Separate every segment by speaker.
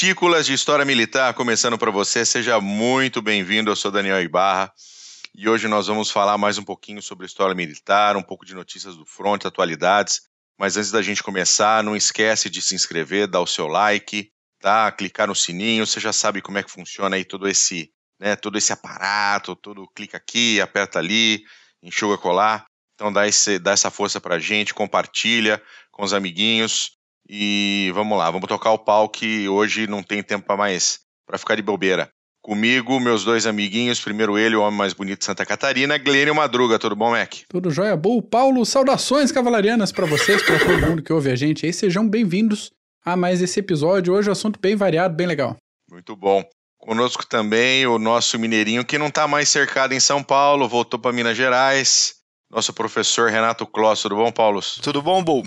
Speaker 1: Partículas de História Militar começando para você. Seja muito bem-vindo. Eu sou Daniel Ibarra e hoje nós vamos falar mais um pouquinho sobre história militar, um pouco de notícias do front, atualidades. Mas antes da gente começar, não esquece de se inscrever, dar o seu like, tá? Clicar no sininho. Você já sabe como é que funciona aí todo esse, né? Todo esse aparato, todo clica aqui, aperta ali, enxuga colar. Então dá, esse, dá essa força pra gente, compartilha com os amiguinhos. E vamos lá, vamos tocar o pau que hoje não tem tempo para mais para ficar de bobeira. Comigo, meus dois amiguinhos, primeiro ele, o homem mais bonito de Santa Catarina, Glênio Madruga, tudo bom, Mac?
Speaker 2: Tudo jóia boa. Paulo, saudações cavalarianas para vocês, para todo mundo que ouve a gente aí. Sejam bem-vindos a mais esse episódio. Hoje o assunto bem variado, bem legal.
Speaker 1: Muito bom. Conosco também o nosso mineirinho que não está mais cercado em São Paulo, voltou para Minas Gerais nosso professor Renato Kloss. Tudo bom, Paulo?
Speaker 3: Tudo bom, Bull?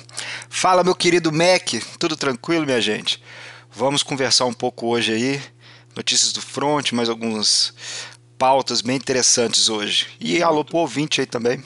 Speaker 3: Fala, meu querido Mac. Tudo tranquilo, minha gente? Vamos conversar um pouco hoje aí. Notícias do front, mais algumas pautas bem interessantes hoje. E alô pro ouvinte aí também.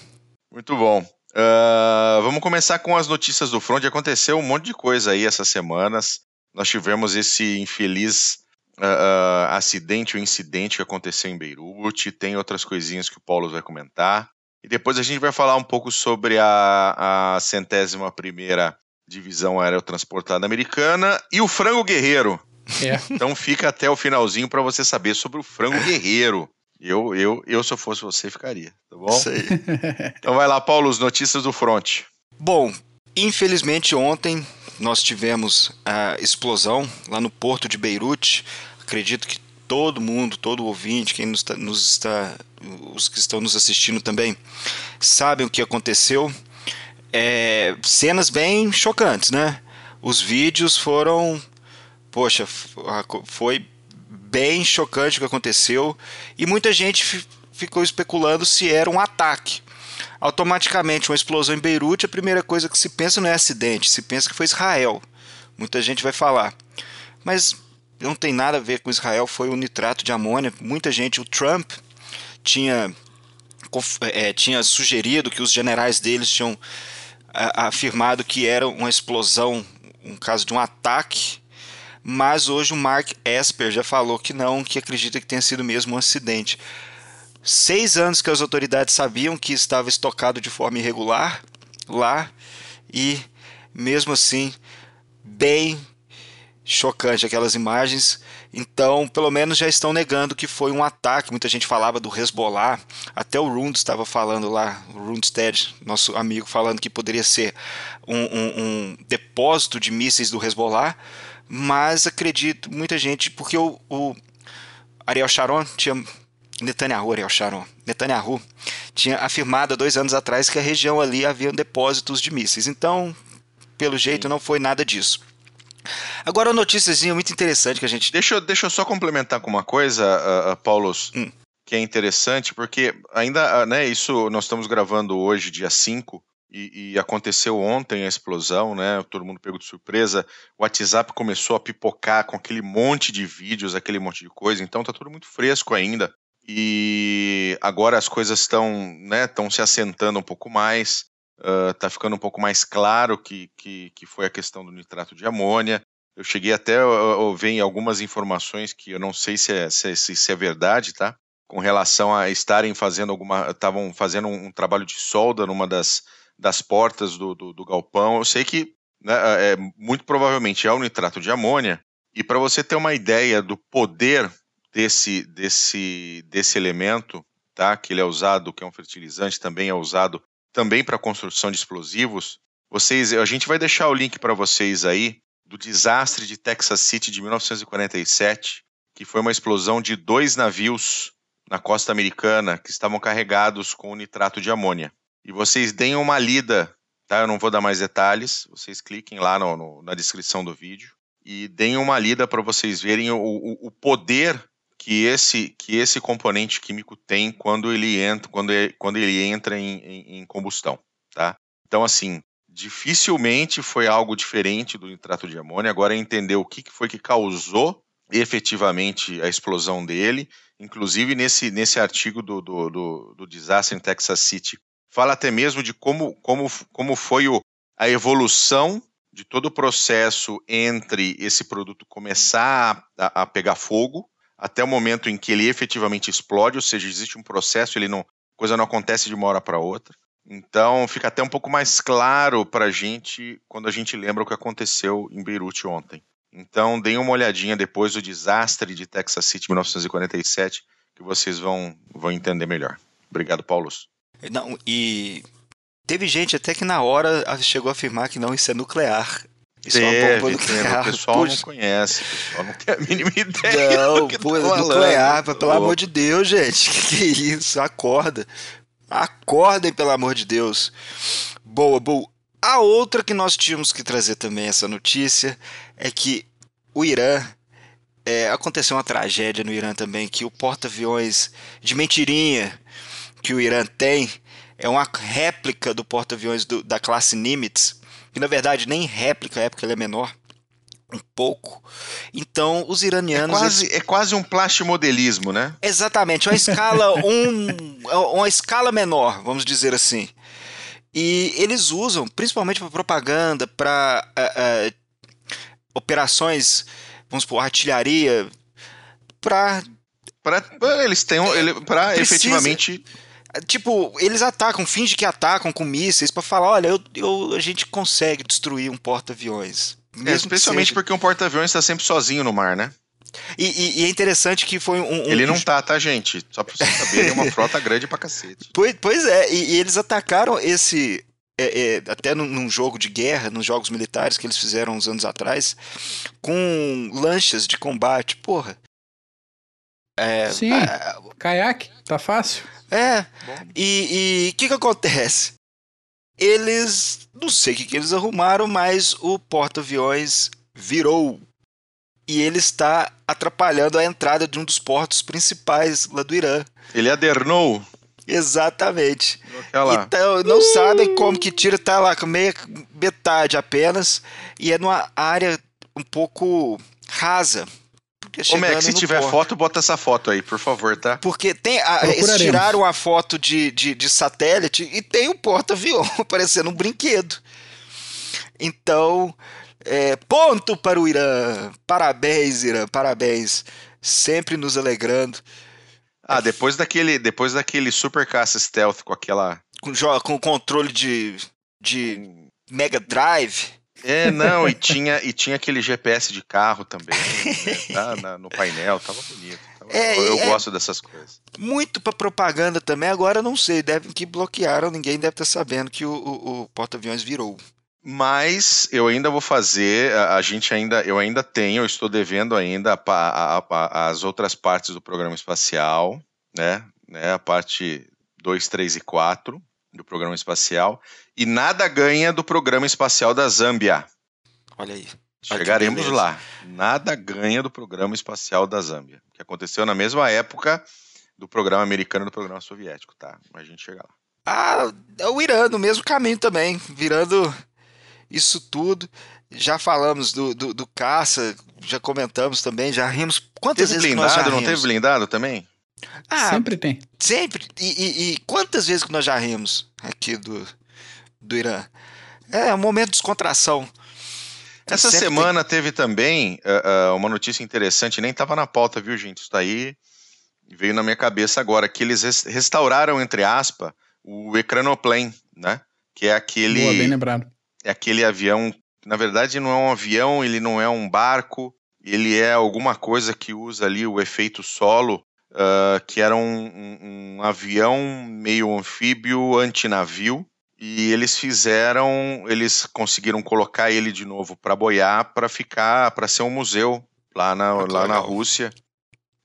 Speaker 1: Muito bom. Uh, vamos começar com as notícias do front. Aconteceu um monte de coisa aí essas semanas. Nós tivemos esse infeliz uh, uh, acidente ou incidente que aconteceu em Beirute. Tem outras coisinhas que o Paulo vai comentar. E depois a gente vai falar um pouco sobre a, a centésima primeira divisão aerotransportada americana e o frango guerreiro. É. Então fica até o finalzinho para você saber sobre o frango guerreiro. Eu, eu, eu, se eu fosse você, ficaria, tá bom?
Speaker 3: Sei.
Speaker 1: Então vai lá, Paulo, as notícias do front.
Speaker 3: Bom, infelizmente ontem nós tivemos a explosão lá no porto de Beirute. Acredito que todo mundo, todo ouvinte, quem nos, tá, nos está, os que estão nos assistindo também, sabem o que aconteceu. É, cenas bem chocantes, né? Os vídeos foram, poxa, foi bem chocante o que aconteceu e muita gente ficou especulando se era um ataque. Automaticamente, uma explosão em Beirute, a primeira coisa que se pensa não é acidente, se pensa que foi Israel. Muita gente vai falar. Mas não tem nada a ver com Israel, foi o nitrato de amônia. Muita gente, o Trump tinha, é, tinha sugerido que os generais deles tinham afirmado que era uma explosão, um caso de um ataque, mas hoje o Mark Esper já falou que não, que acredita que tenha sido mesmo um acidente. Seis anos que as autoridades sabiam que estava estocado de forma irregular lá e mesmo assim bem chocante aquelas imagens. Então, pelo menos já estão negando que foi um ataque. Muita gente falava do Hezbollah, até o Rund estava falando lá, o Rundstedt, nosso amigo, falando que poderia ser um, um, um, depósito de mísseis do Hezbollah. Mas acredito, muita gente, porque o, o Ariel Sharon tinha. Netanyahu, Ariel Sharon, Netanyahu tinha afirmado há dois anos atrás que a região ali havia depósitos de mísseis. Então, pelo jeito, não foi nada disso. Agora, uma notíciazinha muito interessante que a gente.
Speaker 1: Deixa, deixa eu só complementar com uma coisa, uh, uh, Paulos, hum. que é interessante, porque ainda, uh, né, isso nós estamos gravando hoje, dia 5, e, e, aconteceu ontem a explosão, né? Todo mundo pegou de surpresa. O WhatsApp começou a pipocar com aquele monte de vídeos, aquele monte de coisa, então tá tudo muito fresco ainda. E agora as coisas estão né, estão se assentando um pouco mais está uh, ficando um pouco mais claro que, que, que, foi a questão do nitrato de amônia. Eu cheguei até a, em algumas informações que eu não sei se é, se, é, se é verdade, tá? Com relação a estarem fazendo alguma. estavam fazendo um, um, trabalho de solda numa das, das portas do, do, do galpão. Eu sei que né, é, muito provavelmente é o nitrato de amônia. E para você ter uma ideia do poder desse, desse, desse elemento, tá? Que ele é usado, que é um fertilizante, também é usado também para construção de explosivos. Vocês, a gente vai deixar o link para vocês aí do desastre de Texas City de 1947, que foi uma explosão de dois navios na costa americana que estavam carregados com nitrato de amônia. E vocês deem uma lida, tá? Eu não vou dar mais detalhes, vocês cliquem lá no, no, na descrição do vídeo e deem uma lida para vocês verem o, o, o poder que esse, que esse componente químico tem quando ele entra, quando ele, quando ele entra em, em, em combustão. Tá? Então, assim, dificilmente foi algo diferente do nitrato de amônia. Agora, entender o que foi que causou efetivamente a explosão dele, inclusive nesse, nesse artigo do, do, do, do desastre em Texas City, fala até mesmo de como, como, como foi o, a evolução de todo o processo entre esse produto começar a, a, pegar fogo até o momento em que ele efetivamente explode, ou seja, existe um processo, ele não, coisa não acontece de uma hora para outra. Então fica até um pouco mais claro para a gente quando a gente lembra o que aconteceu em Beirute ontem. Então deem uma olhadinha depois do desastre de Texas City 1947 que vocês vão, vão entender melhor. Obrigado, Paulo.
Speaker 3: Não, e teve gente até que na hora chegou a afirmar que não, isso é nuclear. Isso
Speaker 1: teve, é uma bomba nuclear. Teve. O pessoal Puxa. não conhece, o pessoal não tem a mínima ideia.
Speaker 3: Não,
Speaker 1: do que
Speaker 3: pô, tá nuclear, pelo amor de Deus, gente. Que, que é isso? Acorda. Acordem, pelo amor de Deus. Boa, boa. A outra que nós tínhamos que trazer também essa notícia é que o Irã é, aconteceu uma tragédia no Irã também, que o porta-aviões de mentirinha que o Irã tem é uma réplica do porta-aviões da classe Nimitz, que na verdade nem réplica é porque ele é menor, um pouco. Então, os iranianos.
Speaker 1: É quase,
Speaker 3: eles...
Speaker 1: é quase um plastimodelismo, né?
Speaker 3: Exatamente, uma escala, um, uma escala menor, vamos dizer assim. E eles usam, principalmente para propaganda, para uh, uh, operações vamos supor, artilharia, para.
Speaker 1: Eles têm. Um, para efetivamente.
Speaker 3: Tipo, eles atacam, fingem que atacam com mísseis para falar: olha, eu, eu, a gente consegue destruir um porta-aviões.
Speaker 1: É, especialmente porque um porta-aviões está sempre sozinho no mar, né?
Speaker 3: E, e, e, é interessante que foi um. um
Speaker 1: ele não tá, tá, gente? Só pra você saber, ele é uma frota grande pra cacete.
Speaker 3: Pois, pois é, e, e, eles atacaram esse, é, é, até num, num, jogo de guerra, nos jogos militares que eles fizeram uns anos atrás, com lanchas de combate, porra.
Speaker 2: É, Sim, é, caiaque, tá fácil.
Speaker 3: É, e o que que acontece? Eles, não sei o que, que eles arrumaram, mas o porta-aviões virou. E ele está atrapalhando a entrada de um dos portos principais lá do Irã.
Speaker 1: Ele adernou?
Speaker 3: Exatamente. Então, não uh! sabem como que tira, tá lá com meia metade apenas, e é numa área um pouco rasa.
Speaker 1: Ô, Mac, se tiver porto. foto, bota essa foto aí, por favor, tá?
Speaker 3: Porque tem. A, eles tiraram a foto de, de, de satélite e tem um porta-avião parecendo um brinquedo. Então, é, ponto para o Irã. Parabéns, Irã, parabéns. Sempre nos alegrando.
Speaker 1: Ah, depois daquele, depois daquele super caça stealth com aquela.
Speaker 3: Com, com controle de, de Mega Drive.
Speaker 1: É, não, e tinha, e tinha aquele GPS de carro também, né, tá, na, no painel, tava bonito. Tava, é, eu, é, gosto dessas coisas.
Speaker 3: Muito para propaganda também, agora não sei, deve que bloquearam, ninguém deve estar tá sabendo que o, o, o porta-aviões virou.
Speaker 1: Mas eu ainda vou fazer, a, a, gente ainda, eu ainda tenho, eu estou devendo ainda a, a, as outras partes do programa espacial, né? né a parte 2, 3 e 4 do programa espacial, e nada ganha do programa espacial da Zâmbia.
Speaker 3: Olha aí.
Speaker 1: Chegaremos lá. Nada ganha do programa espacial da Zâmbia, que aconteceu na mesma época do programa americano e do programa soviético, tá? Mas a gente chega lá.
Speaker 3: Ah, é o Irã, no mesmo caminho também, virando isso tudo. Já falamos do, do, do caça, já comentamos também, já rimos. Quantas
Speaker 1: teve
Speaker 3: vezes
Speaker 1: blindado,
Speaker 3: nós já
Speaker 1: rimos? não teve blindado também?
Speaker 2: Ah, sempre tem.
Speaker 3: Sempre. E, e, e, quantas vezes que nós já rimos aqui do, do Irã? É um momento de descontração.
Speaker 1: Essa semana tem... teve também uh, uh, uma notícia interessante, nem estava na pauta, viu, gente? Isso daí veio na minha cabeça agora, que eles restauraram, entre aspas, o Ecranoplane, né? Que é aquele.
Speaker 2: Boa, bem lembrado
Speaker 1: é aquele avião, na verdade não é um avião, ele não é um barco, ele é alguma coisa que usa ali o efeito solo, uh, que era um, um, um avião meio anfíbio antinavio, e eles fizeram, eles conseguiram colocar ele de novo para boiar, para ficar, para ser um museu lá na, ah, lá na Rússia.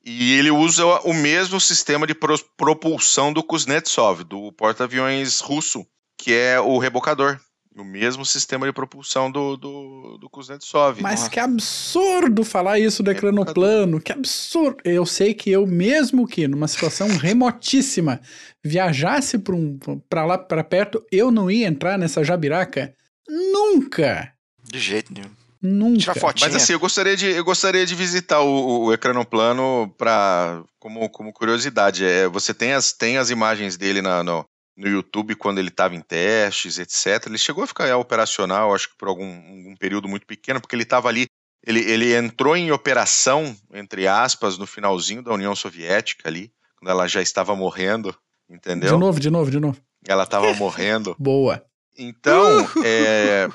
Speaker 1: E ele usa o mesmo sistema de propulsão do Kuznetsov, do porta-aviões russo, que é o rebocador. O mesmo sistema de propulsão do, do, do Kuznetsov.
Speaker 2: Mas Nossa. que absurdo falar isso do é ecranoplano. Que absurdo. Eu sei que eu, mesmo que numa situação remotíssima, viajasse para um, lá para perto, eu não ia entrar nessa jabiraca. Nunca!
Speaker 3: De jeito nenhum.
Speaker 2: Nunca.
Speaker 1: Mas assim, eu gostaria de, eu gostaria de visitar o, o ecranoplano para como, como curiosidade. É, você tem as, tem as imagens dele na, no, no YouTube quando ele estava em testes, etc. Ele chegou a ficar operacional, acho que por algum um período muito pequeno, porque ele estava ali. Ele, ele entrou em operação, entre aspas, no finalzinho da União Soviética ali, quando ela já estava morrendo, entendeu?
Speaker 2: De novo, de novo, de novo.
Speaker 1: Ela estava morrendo.
Speaker 2: Boa.
Speaker 1: Então, é,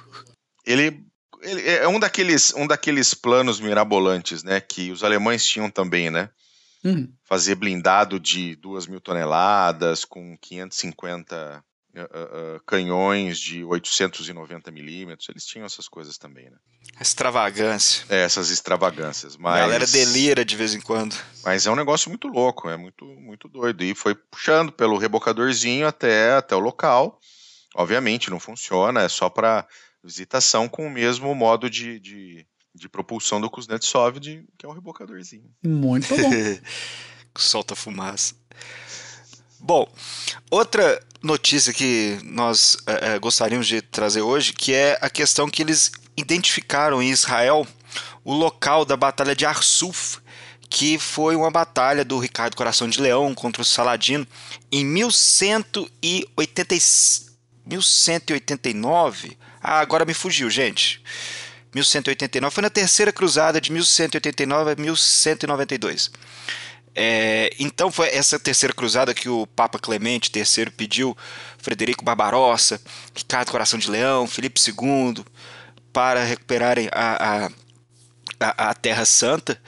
Speaker 1: ele, ele, é um daqueles, um daqueles planos mirabolantes, né, que os alemães tinham também, né?
Speaker 2: Hum.
Speaker 1: Fazer blindado de duas mil toneladas com 550 uh, uh, canhões de 890 milímetros. Eles tinham essas coisas também, né?
Speaker 3: Extravagância.
Speaker 1: É, essas extravagâncias. Mas...
Speaker 3: A galera delira de vez em quando.
Speaker 1: Mas é um negócio muito louco, é muito, muito doido. E foi puxando pelo rebocadorzinho até, até o local. Obviamente não funciona, é só para visitação com o mesmo modo de, de, de propulsão do Kuznetsov, de, que é o rebocadorzinho.
Speaker 2: Muito bom.
Speaker 3: Solta fumaça. Bom, outra notícia que nós é, gostaríamos de trazer hoje, que é a questão que eles identificaram em Israel o local da Batalha de Arsuf, que foi uma batalha do Ricardo Coração de Leão contra o Saladino em 1180, 1189. Ah, agora me fugiu, gente. 1189 foi na terceira cruzada de 1189 a 1192. É, então foi essa terceira cruzada que o Papa Clemente III pediu Frederico Barbarossa, Ricardo Coração de Leão, Felipe II para recuperarem a, a, a, Terra Santa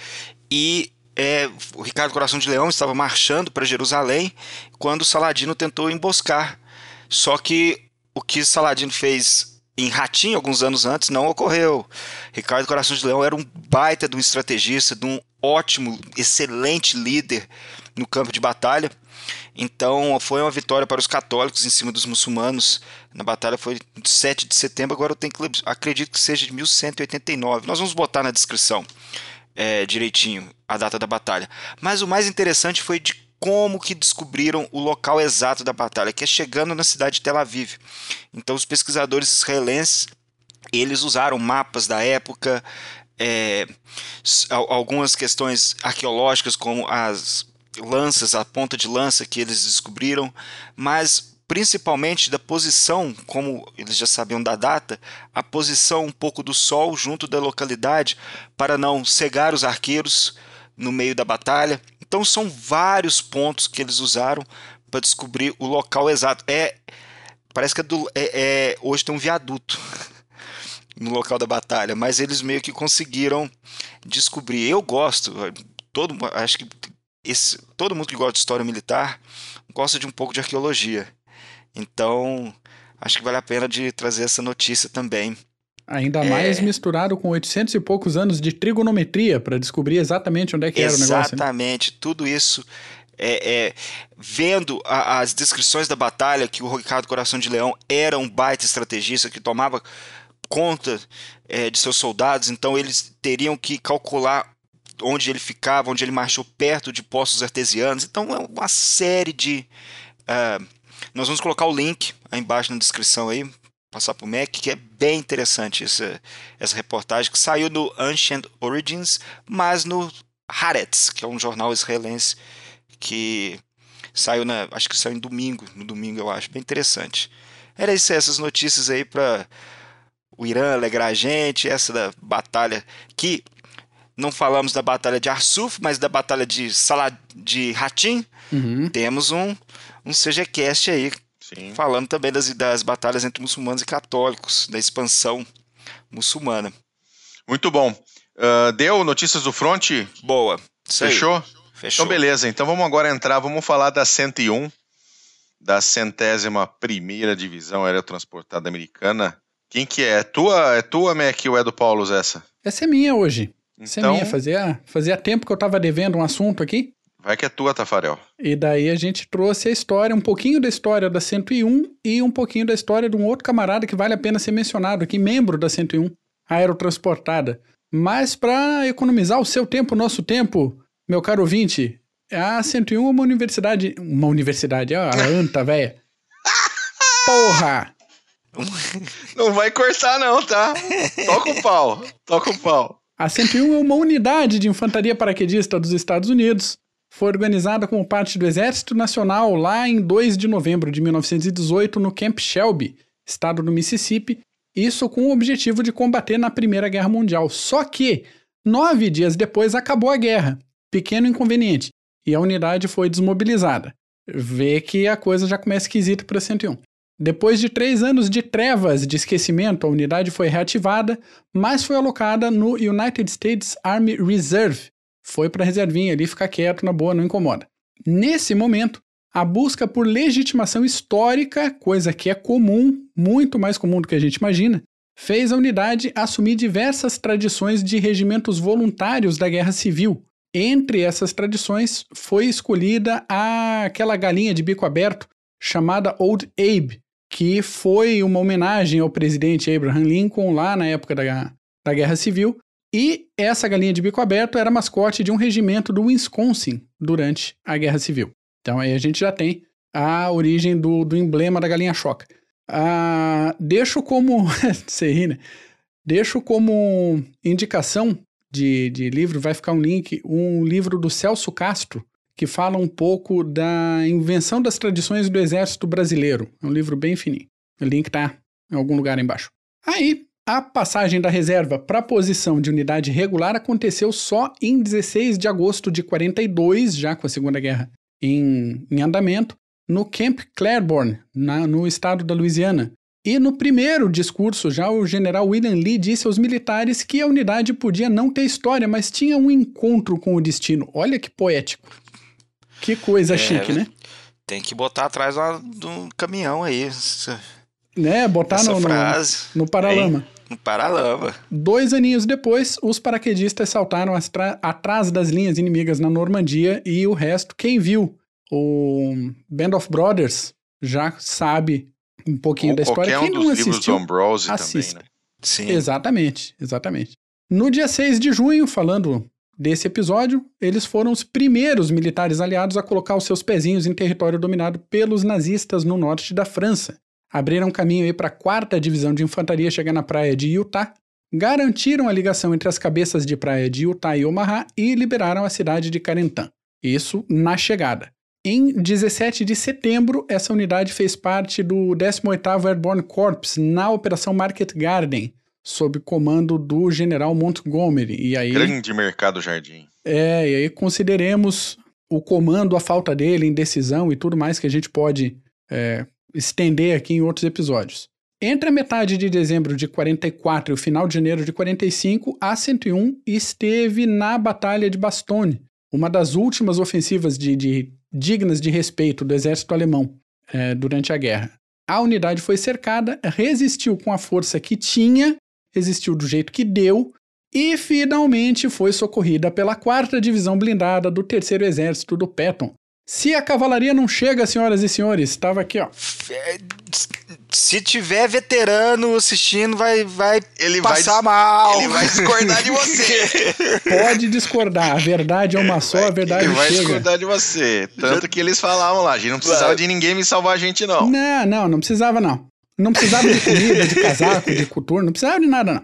Speaker 3: e é, o Ricardo Coração de Leão estava marchando para Jerusalém quando Saladino tentou emboscar. Só que o que Saladino fez em Ratinho alguns anos antes não ocorreu. Ricardo Coração de Leão era um baita de um estrategista, de um ótimo, excelente líder no campo de batalha. Então foi uma vitória para os católicos em cima dos muçulmanos. Na batalha foi de 7 de setembro, agora eu tenho que acredito que seja de 1189. Nós vamos botar na descrição é, direitinho a data da batalha. Mas o mais interessante foi de como que descobriram o local exato da batalha, que é chegando na cidade de Tel Aviv. Então os pesquisadores israelenses eles usaram mapas da época, é, algumas questões arqueológicas, como as lanças, a ponta de lança que eles descobriram, mas principalmente da posição, como eles já sabiam da data, a posição um pouco do sol junto da localidade para não cegar os arqueiros no meio da batalha. Então são vários pontos que eles usaram para descobrir o local exato. É parece que é, do, é, é hoje tem um viaduto no local da batalha, mas eles meio que conseguiram descobrir. Eu gosto, todo, acho que esse, todo mundo que gosta de história militar gosta de um pouco de arqueologia. Então, acho que vale a pena de trazer essa notícia também.
Speaker 2: Ainda mais é... misturado com 800 e poucos anos de trigonometria para descobrir exatamente onde é que
Speaker 3: exatamente,
Speaker 2: era o negócio.
Speaker 3: Né? Exatamente, tudo isso é, é, vendo a, as descrições da batalha que o Ricardo Coração de Leão era um baita estrategista que tomava conta é, de seus soldados, então eles teriam que calcular onde ele ficava, onde ele marchou perto de postos artesianos. Então é uma série de. Uh, nós vamos colocar o link aí embaixo na descrição aí, passar para o Mac, que é bem interessante essa, essa reportagem, que saiu no Ancient Origins, mas no Haaretz, que é um jornal israelense que saiu na. Acho que saiu em domingo, no domingo eu acho, bem interessante. Era isso, essas notícias aí para o Irã alegrar a gente, essa da batalha que não falamos da batalha de Arsuf, mas da batalha de Salah de Hatim.
Speaker 2: Uhum.
Speaker 3: Temos um, um CGCast aí, Sim. falando também das, das batalhas entre muçulmanos e católicos, da expansão muçulmana.
Speaker 1: Muito bom. Uh, deu notícias do front?
Speaker 3: Boa.
Speaker 1: Fechou?
Speaker 3: Fechou.
Speaker 1: Então, beleza. Então vamos agora entrar, vamos falar da 101, da centésima primeira divisão aerotransportada americana. Quem que é? É tua, é tua, Mac, ou é do Paulo essa?
Speaker 2: Essa é minha hoje. Essa é então, minha. Fazia, fazia tempo que eu tava devendo um assunto aqui.
Speaker 1: Vai que é tua, Tafarel.
Speaker 2: E daí a gente trouxe a história, um pouquinho da história da 101 e um pouquinho da história de um outro camarada que vale a pena ser mencionado aqui, membro da 101, aerotransportada. Mas para economizar o seu tempo, o nosso tempo, meu caro ouvinte, a 101 é uma universidade. Uma universidade, ó, a anta, velha. Porra!
Speaker 1: Não vai cortar, não, tá? Toca o pau. Toca o pau.
Speaker 2: A 101 é uma unidade de infantaria paraquedista dos Estados Unidos, foi organizada como parte do Exército Nacional lá em 2 de novembro de 1918 no Camp Shelby, estado do Mississippi, isso com o objetivo de combater na Primeira Guerra Mundial. Só que, nove dias depois, acabou a guerra. Pequeno inconveniente. E a unidade foi desmobilizada. Vê que a coisa já começa esquisita para 101. Depois de três anos de trevas de esquecimento, a unidade foi reativada, mas foi alocada no United States Army Reserve. Foi para a reservinha ali ficar quieto, na boa, não incomoda. Nesse momento, a busca por legitimação histórica, coisa que é comum, muito mais comum do que a gente imagina, fez a unidade assumir diversas tradições de regimentos voluntários da Guerra Civil. Entre essas tradições foi escolhida aquela galinha de bico aberto chamada Old Abe, que foi uma homenagem ao presidente Abraham Lincoln lá na época da, da Guerra Civil. E essa galinha de bico aberto era mascote de um regimento do Wisconsin durante a Guerra Civil. Então aí a gente já tem a origem do, do emblema da galinha choca. Ah, deixo como. Você né? Deixo como indicação de, de livro, vai ficar um link, um livro do Celso Castro, que fala um pouco da invenção das tradições do Exército Brasileiro. É um livro bem fininho. O link está em algum lugar embaixo. Aí, a passagem da reserva para a posição de unidade regular aconteceu só em 16 de agosto de 42, já com a Segunda Guerra em, em andamento, no Camp Claiborne, na, no estado da Louisiana. E no primeiro discurso, já o general William Lee disse aos militares que a unidade podia não ter história, mas tinha um encontro com o destino. Olha que poético. Que coisa é, chique, né?
Speaker 3: Tem que botar atrás do caminhão aí.
Speaker 2: Né, botar no, no, no, paralama.
Speaker 3: No paralama.
Speaker 2: Dois aninhos depois, os paraquedistas saltaram atrás das linhas inimigas na Normandia e o resto, quem viu o Band of Brothers já sabe um pouquinho Ou da história. Quem um não assistiu, assista. Também, né? Sim. Exatamente, exatamente. No dia 6 de junho, falando desse episódio, eles foram os primeiros militares aliados a colocar os seus pezinhos em território dominado pelos nazistas no norte da França. Abriram caminho para a quarta divisão de infantaria chegar na praia de Utah, garantiram a ligação entre as cabeças de praia de Utah e Omaha e liberaram a cidade de Carentan. Isso na chegada. Em 17 de setembro, essa unidade fez parte do 18º Airborne Corps na Operação Market Garden, sob comando do general Montgomery. E aí,
Speaker 1: Grande mercado jardim.
Speaker 2: É, e aí consideremos o comando, a falta dele, indecisão e tudo mais que a gente pode é, estender aqui em outros episódios. Entre a metade de dezembro de 44 e o final de janeiro de 45, a 101 esteve na Batalha de Bastogne, uma das últimas ofensivas de, de dignas de respeito do exército alemão é, durante a guerra. A unidade foi cercada, resistiu com a força que tinha resistiu do jeito que deu e finalmente foi socorrida pela quarta divisão blindada do terceiro exército do Patton. Se a cavalaria não chega, senhoras e senhores, estava aqui, ó.
Speaker 3: Se tiver veterano assistindo, vai, vai ele passar vai, mal.
Speaker 1: Ele vai discordar de você.
Speaker 2: Pode discordar. A verdade é uma só, a verdade
Speaker 1: ele
Speaker 2: vai
Speaker 1: chega. discordar de você. Tanto que eles falavam lá, a gente não precisava de ninguém me salvar a gente, não.
Speaker 2: Não, não, não precisava, não. Não precisava de comida, de casaco, de coturno, não precisava de nada, não.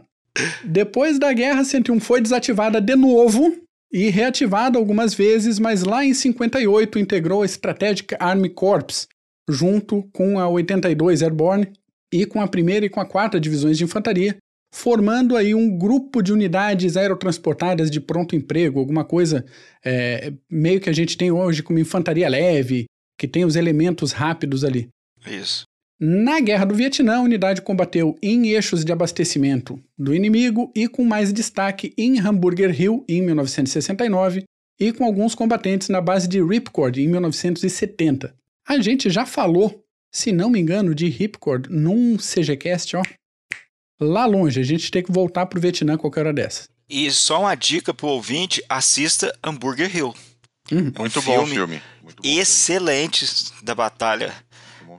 Speaker 2: Depois da guerra, 101 foi desativada de novo e reativada algumas vezes, mas lá em 58 integrou a Strategic Army Corps, junto com a 82 Airborne e com a primeira e com a quarta divisões de infantaria, formando aí um grupo de unidades aerotransportadas de pronto emprego, alguma coisa é, meio que a gente tem hoje como infantaria leve, que tem os elementos rápidos ali.
Speaker 3: Isso.
Speaker 2: Na Guerra do Vietnã, a unidade combateu em eixos de abastecimento do inimigo e com mais destaque em Hamburger Hill em 1969 e com alguns combatentes na base de Ripcord em 1970. A gente já falou, se não me engano, de Ripcord num CGCast, ó. Lá longe, a gente tem que voltar pro Vietnã qualquer hora dessa.
Speaker 3: E só uma dica pro ouvinte, assista Hamburger Hill.
Speaker 1: Uhum. É um Muito filme bom filme. Muito bom
Speaker 3: excelente filme. da batalha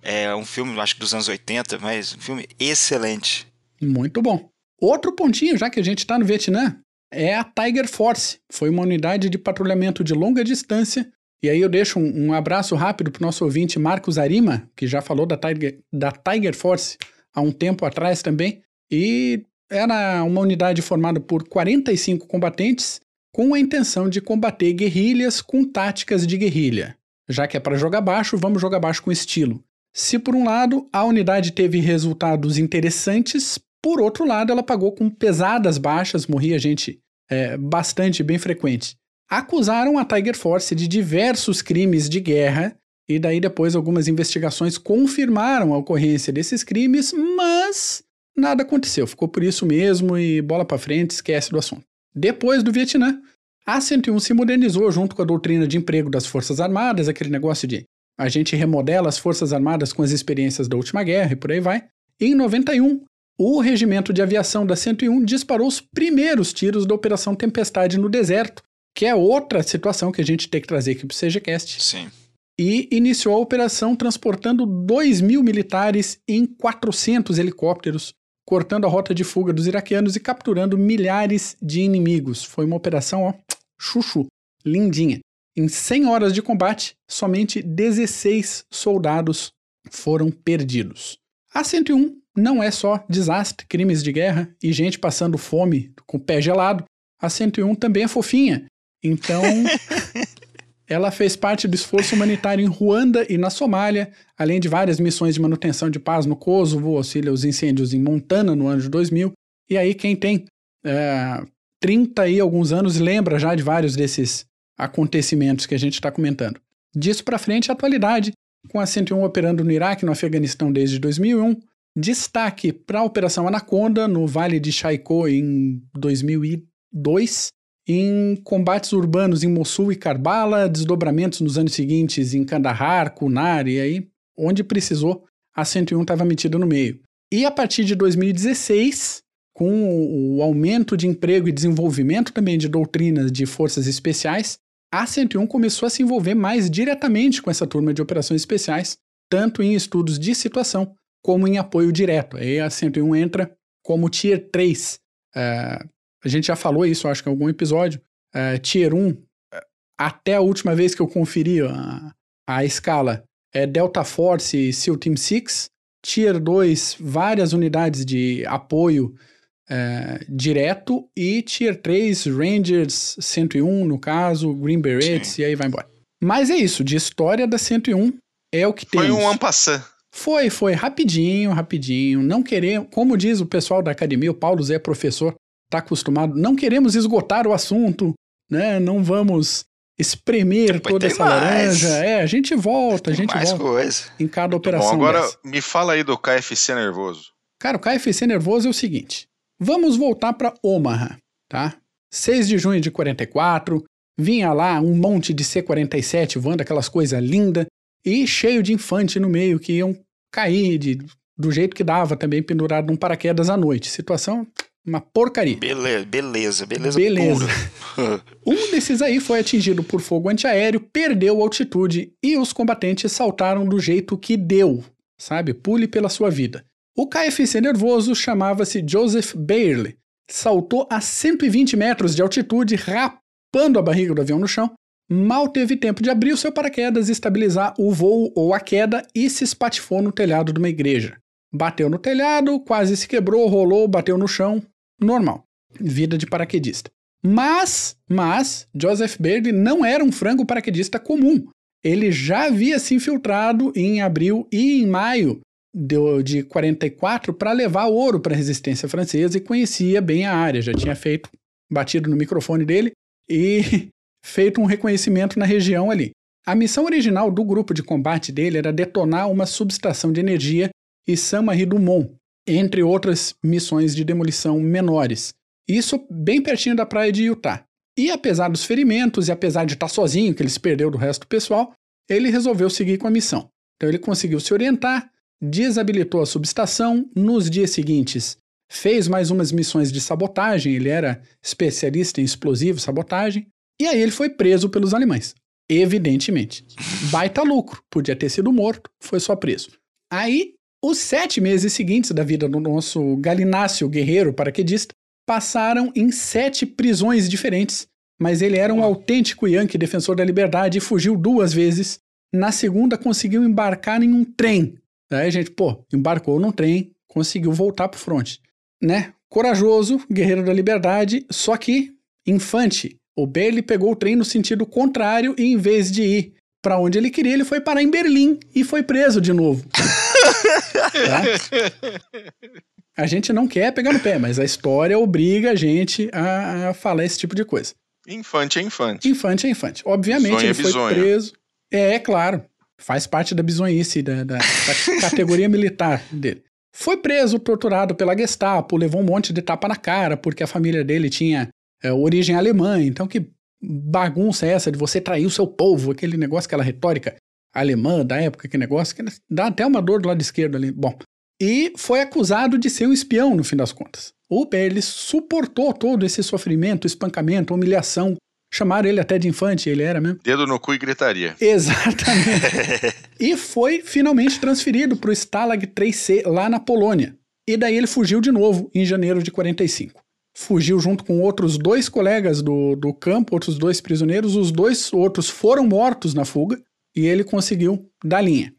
Speaker 3: é um filme, acho que dos anos 80, mas um filme excelente.
Speaker 2: Muito bom. Outro pontinho, já que a gente está no Vietnã, é a Tiger Force. Foi uma unidade de patrulhamento de longa distância. E aí eu deixo um, um abraço rápido para o nosso ouvinte Marcos Arima, que já falou da Tiger, da Tiger Force há um tempo atrás também. E era uma unidade formada por 45 combatentes, com a intenção de combater guerrilhas com táticas de guerrilha. Já que é para jogar baixo, vamos jogar baixo com estilo. Se por um lado a unidade teve resultados interessantes, por outro lado ela pagou com pesadas baixas, morria gente é, bastante bem frequente. Acusaram a Tiger Force de diversos crimes de guerra e daí depois algumas investigações confirmaram a ocorrência desses crimes, mas nada aconteceu. Ficou por isso mesmo e bola para frente, esquece do assunto. Depois do Vietnã, a 101 se modernizou junto com a doutrina de emprego das Forças Armadas, aquele negócio de a gente remodela as Forças Armadas com as experiências da última guerra e por aí vai. Em 91, o regimento de aviação da 101 disparou os primeiros tiros da Operação Tempestade no deserto, que é outra situação que a gente tem que trazer aqui para o CGCast.
Speaker 3: Sim.
Speaker 2: E iniciou a operação transportando 2 mil militares em 400 helicópteros, cortando a rota de fuga dos iraquianos e capturando milhares de inimigos. Foi uma operação, ó, chuchu, lindinha. Em 100 horas de combate, somente 16 soldados foram perdidos. A 101 não é só desastre, crimes de guerra e gente passando fome com o pé gelado. A 101 também é fofinha. Então, ela fez parte do esforço humanitário em Ruanda e na Somália, além de várias missões de manutenção de paz no Kosovo, auxílio aos incêndios em Montana no ano de 2000. E aí, quem tem é, 30 e alguns anos lembra já de vários desses acontecimentos que a gente está comentando. Disso para frente, a atualidade, com a 101 operando no Iraque e no Afeganistão desde 2001. Destaque para a Operação Anaconda, no Vale de Chaicó, em 2002. Em combates urbanos em Mossul e Karbala, desdobramentos nos anos seguintes em Kandahar, Kunar e aí, onde precisou, a 101 estava metida no meio. E a partir de 2016, com o aumento de emprego e desenvolvimento também de doutrinas de forças especiais, a 101 começou a se envolver mais diretamente com essa turma de operações especiais, tanto em estudos de situação como em apoio direto. Aí a 101 entra como Tier 3. Uh, é, a gente já falou isso, acho que em algum episódio. Uh, tier 1, até a última vez que eu conferi a, a escala, é Delta Force e SEAL Team 6. Tier 2, várias unidades de apoio é, direto e Tier 3, Rangers 101 no caso, Green Berets Sim. e aí vai embora. Mas é isso, de história da 101 é o que tem.
Speaker 1: Foi um ampassant.
Speaker 2: Foi, foi rapidinho, rapidinho. Não queremos, como diz o pessoal da academia, o Paulo Zé professor, tá acostumado, não queremos esgotar o assunto, né? Não vamos espremer toda essa mais. laranja. É, a gente volta, a gente volta
Speaker 3: coisa.
Speaker 2: em cada operação.
Speaker 1: Bom, agora
Speaker 2: dessa.
Speaker 1: me fala aí do KFC nervoso.
Speaker 2: Cara, o KFC nervoso é o seguinte: Vamos voltar para Omaha, tá? 6 de junho de 44, vinha lá um monte de C-47 voando aquelas coisas lindas e cheio de infante no meio que iam cair de, do jeito que dava também pendurado num paraquedas à noite. Situação uma porcaria.
Speaker 3: Beleza, beleza, beleza.
Speaker 2: Beleza. um desses aí foi atingido por fogo antiaéreo, perdeu altitude e os combatentes saltaram do jeito que deu, sabe? Pule pela sua vida. O KFC nervoso chamava-se Joseph Bailey. Saltou a 120 metros de altitude, rapando a barriga do avião no chão. Mal teve tempo de abrir o seu paraquedas, estabilizar o voo ou a queda e se espatifou no telhado de uma igreja. Bateu no telhado, quase se quebrou, rolou, bateu no chão. Normal. Vida de paraquedista. Mas, mas, Joseph Bailey não era um frango paraquedista comum. Ele já havia se infiltrado em abril e em maio deu de 44 para levar ouro para a resistência francesa e conhecia bem a área, já tinha feito batido no microfone dele e feito um reconhecimento na região ali. A missão original do grupo de combate dele era detonar uma subestação de energia e Saint-Marie-du-Mont, entre outras missões de demolição menores. Isso bem pertinho da praia de Utah. E apesar dos ferimentos e apesar de estar sozinho, que ele se perdeu do resto do pessoal, ele resolveu seguir com a missão. Então ele conseguiu se orientar, desabilitou a subestação. Nos dias seguintes, fez mais umas missões de sabotagem. Ele era especialista em explosivo, sabotagem. E aí ele foi preso pelos alemães. Evidentemente. Baita lucro. Podia ter sido morto, foi só preso. Aí, os sete meses seguintes da vida do nosso galináceo guerreiro paraquedista passaram em sete prisões diferentes, mas ele era um autêntico Yankee defensor da liberdade e fugiu duas vezes. Na segunda, conseguiu embarcar em um trem Aí a gente, pô, embarcou num trem, conseguiu voltar pro front, né? Corajoso, guerreiro da liberdade, só que infante, O Bailey pegou o trem no sentido contrário e em vez de ir para onde ele queria, ele foi parar em Berlim e foi preso de novo. tá? A gente não quer pegar no pé, mas a história obriga a gente a, a falar esse tipo de coisa.
Speaker 1: Infante é infante.
Speaker 2: Infante é infante. Obviamente, ele é foi preso. É, é claro. Faz parte da bizonhice, da, da, da categoria militar dele. Foi preso, torturado pela Gestapo, levou um monte de tapa na cara, porque a família dele tinha é, origem alemã. Então, que bagunça é essa de você trair o seu povo? Aquele negócio, aquela retórica alemã da época, que negócio que dá até uma dor do lado esquerdo ali. Bom, e foi acusado de ser um espião no fim das contas. O ele suportou todo esse sofrimento, espancamento, humilhação. Chamaram ele até de infante, ele era mesmo.
Speaker 1: Dedo no cu e gritaria.
Speaker 2: Exatamente. e foi finalmente transferido para o Stalag 3C lá na Polônia. E daí ele fugiu de novo em janeiro de 45. Fugiu junto com outros dois colegas do, do campo, outros dois prisioneiros. Os dois outros foram mortos na fuga e ele conseguiu dar linha.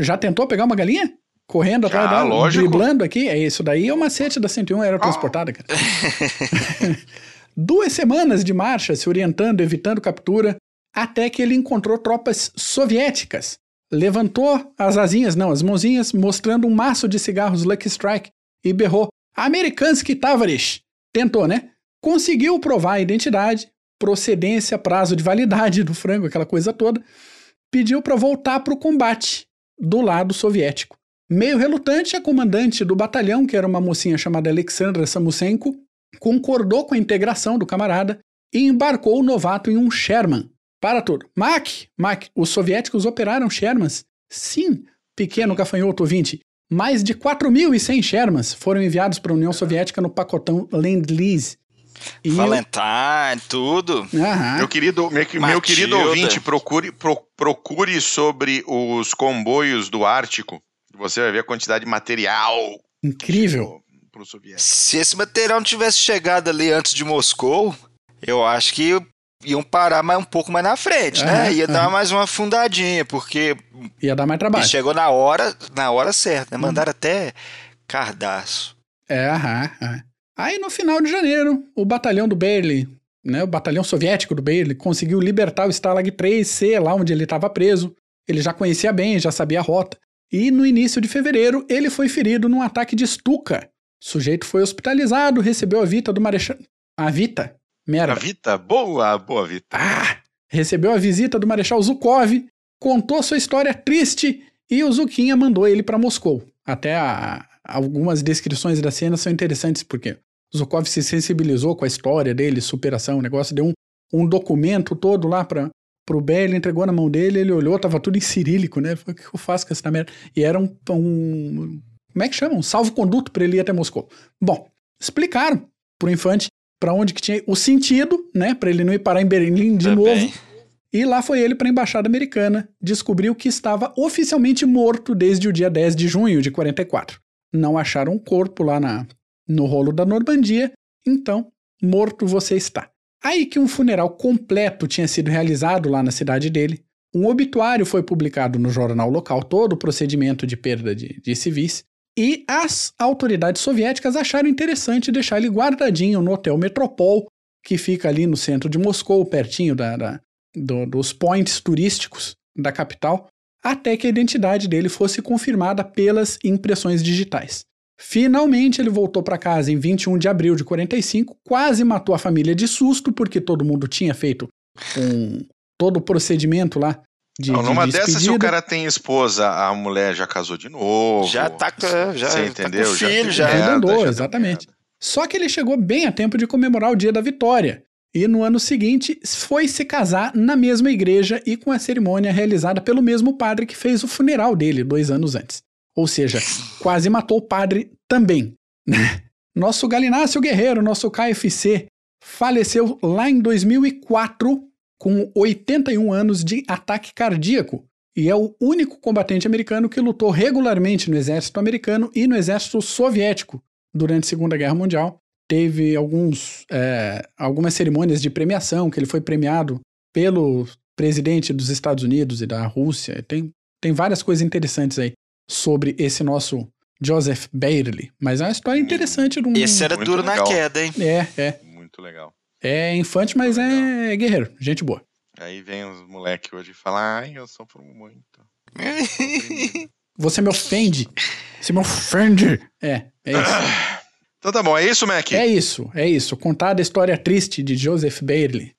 Speaker 2: Já tentou pegar uma galinha? Correndo atrás dela, lógico. driblando aqui? É isso daí, é o macete da 101 era transportada, cara. Duas semanas de marcha, se orientando, evitando captura, até que ele encontrou tropas soviéticas. Levantou as asinhas, não, as mãozinhas, mostrando um maço de cigarros Lucky Strike e berrou: Amerikansky Tavares! Tentou, né? Conseguiu provar a identidade, procedência, prazo de validade do frango, aquela coisa toda. Pediu para voltar para o combate do lado soviético. Meio relutante, a comandante do batalhão, que era uma mocinha chamada Alexandra Samusenko, concordou com a integração do camarada e embarcou o novato em um Sherman. Para tudo. Mac, Mac, os soviéticos operaram Shermans? Sim, pequeno gafanhoto ouvinte. Mais de 4.100 Shermans foram enviados para a União Soviética no pacotão Lend-Lease.
Speaker 3: Valentine, tudo.
Speaker 1: Meu querido, meu, meu, querido ouvinte, procure, pro, procure sobre os comboios do Ártico. Você vai ver a quantidade de material.
Speaker 2: Incrível.
Speaker 3: Pro, Se esse material não tivesse chegado ali antes de Moscou, eu acho que iam parar mais um pouco mais na frente, uhum, né? Ia uhum. dar mais uma fundadinha, porque
Speaker 2: ia dar mais trabalho.
Speaker 3: E chegou na hora, na hora certa, né? Mandaram uhum. até cardaço.
Speaker 2: É, aham, aham. Aí no final de janeiro, o batalhão do Bailey, né, o batalhão soviético do Bailey, conseguiu libertar o Stalag 3C lá onde ele estava preso. Ele já conhecia bem, já sabia a rota. E no início de fevereiro, ele foi ferido num ataque de Stuka. O sujeito foi hospitalizado, recebeu a Vita do Marechal. A Vita?
Speaker 1: Merda. A Vita? Boa, boa Vita.
Speaker 2: Ah! Recebeu a visita do Marechal Zukov, contou sua história triste e o Zuquinha mandou ele para Moscou. Até a, algumas descrições da cena são interessantes porque Zukov se sensibilizou com a história dele, superação, o negócio, deu um, um documento todo lá para pro Belli, entregou na mão dele, ele olhou, tava tudo em cirílico, né? Falei, o que eu faço com essa merda? E era um, um como é que chama? Um salvo-conduto para ele ir até Moscou. Bom, explicaram pro infante para onde que tinha o sentido, né? Para ele não ir parar em Berlim de novo. Bem. E lá foi ele para a embaixada americana, descobriu que estava oficialmente morto desde o dia 10 de junho de 44. Não acharam um corpo lá na no rolo da Normandia, então morto você está. Aí que um funeral completo tinha sido realizado lá na cidade dele, um obituário foi publicado no jornal local, todo o procedimento de perda de, de civis, e as autoridades soviéticas acharam interessante deixar ele guardadinho no Hotel Metropol, que fica ali no centro de Moscou, pertinho da, da do, dos points turísticos da capital, até que a identidade dele fosse confirmada pelas impressões digitais. Finalmente ele voltou para casa em 21 de abril de 45, quase matou a família de susto, porque todo mundo tinha feito um, todo o procedimento lá de,
Speaker 1: não, numa
Speaker 2: de
Speaker 1: dessas, se o cara tem esposa, a mulher já casou de novo.
Speaker 3: Já tá, já,
Speaker 1: você entendeu?
Speaker 3: Tá com filho, já,
Speaker 2: já, andou, já exatamente. Só que ele chegou bem a tempo de comemorar o dia da vitória. E no ano seguinte foi se casar na mesma igreja e com a cerimônia realizada pelo mesmo padre que fez o funeral dele dois anos antes. Ou seja, quase matou o padre também. Né? Nosso Galinácio Guerreiro, nosso KFC, faleceu lá em 2004 com 81 anos de ataque cardíaco e é o único combatente americano que lutou regularmente no exército americano e no exército soviético durante a Segunda Guerra Mundial. Teve alguns, é, algumas cerimônias de premiação que ele foi premiado pelo presidente dos Estados Unidos e da Rússia. Tem, tem várias coisas interessantes aí sobre esse nosso Joseph Bailey. Mas é uma história interessante.
Speaker 3: De um... Esse era duro na queda, hein?
Speaker 2: É, é.
Speaker 1: Muito legal.
Speaker 2: É infante, mas é guerreiro. Gente boa.
Speaker 1: Aí vem os moleques hoje e falam, ai, eu sofro muito.
Speaker 2: Você me ofende. Você me ofende. É, é isso.
Speaker 1: Então tá bom, é isso, Mac?
Speaker 2: É isso, é isso. Contar a história triste de Joseph Bailey.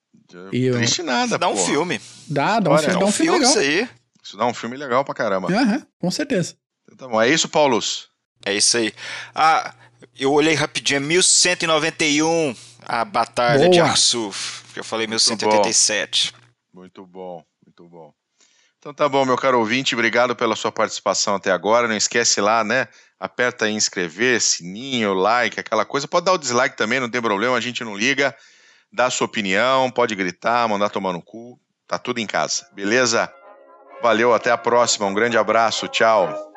Speaker 1: E triste nada,
Speaker 3: Dá um filme.
Speaker 2: Dá, dá um, filme, dá um filme legal.
Speaker 3: Isso aí.
Speaker 1: Isso dá um filme legal pra caramba.
Speaker 2: Aham, com certeza.
Speaker 1: Então tá bom, é isso, Paulus?
Speaker 3: É isso aí. Ah, eu olhei rapidinho, 1191, a Batalha Boa. de Arsuf, que eu falei muito 1187.
Speaker 1: Bom. Muito bom, muito bom. Então tá bom, meu caro ouvinte, obrigado pela sua participação até agora. Não esquece lá, né? Aperta aí inscrever, sininho, like, aquela coisa. Pode dar o dislike também, não tem problema, a gente não liga. Dá a sua opinião, pode gritar, mandar tomar no cu. Tá tudo em casa, beleza? Valeu, até a próxima. Um grande abraço, tchau.